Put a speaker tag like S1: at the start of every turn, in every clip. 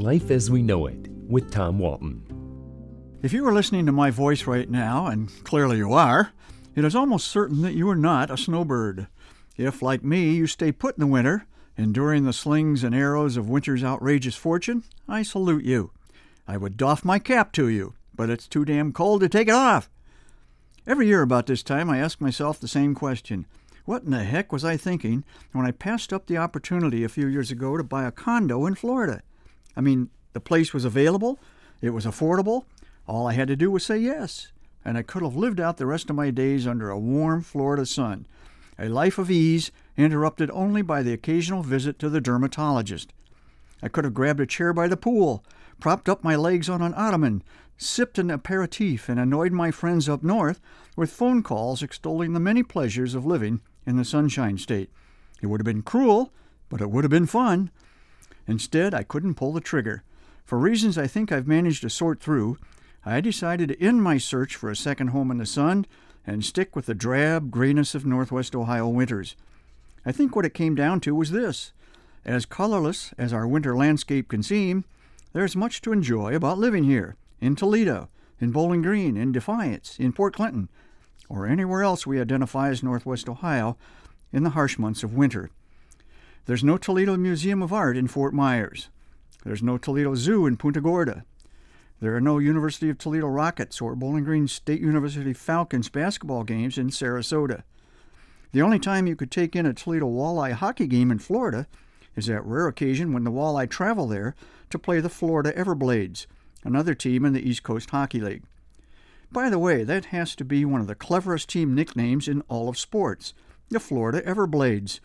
S1: Life as We Know It with Tom Walton.
S2: If you are listening to my voice right now, and clearly you are, it is almost certain that you are not a snowbird. If, like me, you stay put in the winter, enduring the slings and arrows of winter's outrageous fortune, I salute you. I would doff my cap to you, but it's too damn cold to take it off. Every year about this time, I ask myself the same question What in the heck was I thinking when I passed up the opportunity a few years ago to buy a condo in Florida? I mean, the place was available, it was affordable, all I had to do was say yes, and I could have lived out the rest of my days under a warm Florida sun. A life of ease, interrupted only by the occasional visit to the dermatologist. I could have grabbed a chair by the pool, propped up my legs on an ottoman, sipped an aperitif, and annoyed my friends up north with phone calls extolling the many pleasures of living in the Sunshine State. It would have been cruel, but it would have been fun. Instead, I couldn't pull the trigger. For reasons I think I've managed to sort through, I decided to end my search for a second home in the sun and stick with the drab grayness of northwest Ohio winters. I think what it came down to was this as colorless as our winter landscape can seem, there's much to enjoy about living here, in Toledo, in Bowling Green, in Defiance, in Port Clinton, or anywhere else we identify as Northwest Ohio in the harsh months of winter. There's no Toledo Museum of Art in Fort Myers. There's no Toledo Zoo in Punta Gorda. There are no University of Toledo Rockets or Bowling Green State University Falcons basketball games in Sarasota. The only time you could take in a Toledo walleye hockey game in Florida is that rare occasion when the walleye travel there to play the Florida Everblades, another team in the East Coast Hockey League. By the way, that has to be one of the cleverest team nicknames in all of sports the Florida Everblades.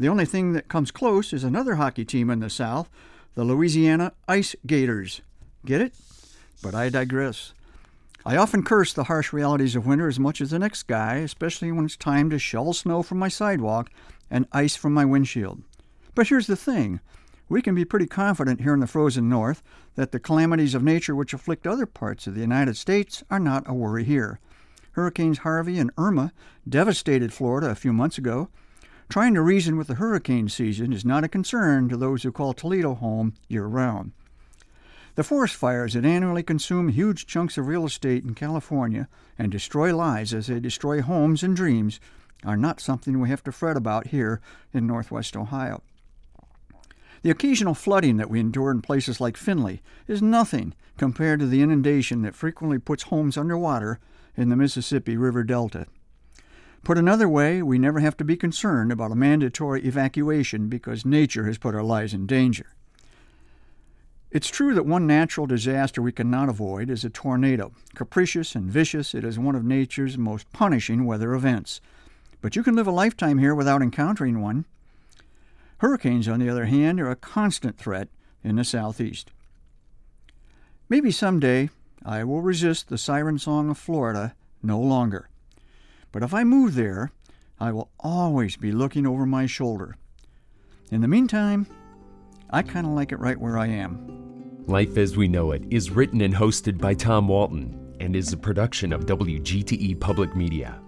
S2: The only thing that comes close is another hockey team in the South, the Louisiana Ice Gators. Get it? But I digress. I often curse the harsh realities of winter as much as the next guy, especially when it's time to shovel snow from my sidewalk and ice from my windshield. But here's the thing we can be pretty confident here in the frozen north that the calamities of nature which afflict other parts of the United States are not a worry here. Hurricanes Harvey and Irma devastated Florida a few months ago. Trying to reason with the hurricane season is not a concern to those who call Toledo home year round. The forest fires that annually consume huge chunks of real estate in California and destroy lives as they destroy homes and dreams are not something we have to fret about here in northwest Ohio. The occasional flooding that we endure in places like Findlay is nothing compared to the inundation that frequently puts homes underwater in the Mississippi River Delta. Put another way, we never have to be concerned about a mandatory evacuation because nature has put our lives in danger. It's true that one natural disaster we cannot avoid is a tornado. Capricious and vicious, it is one of nature's most punishing weather events. But you can live a lifetime here without encountering one. Hurricanes, on the other hand, are a constant threat in the southeast. Maybe someday I will resist the siren song of Florida no longer. But if I move there, I will always be looking over my shoulder. In the meantime, I kind of like it right where I am.
S1: Life as We Know It is written and hosted by Tom Walton and is a production of WGTE Public Media.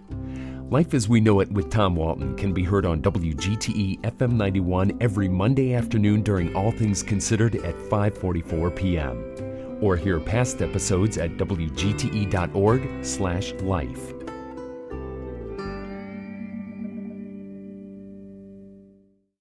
S1: Life as We Know It with Tom Walton can be heard on WGTE FM 91 every Monday afternoon during All Things Considered at 5:44 p.m. or hear past episodes at wgte.org/life.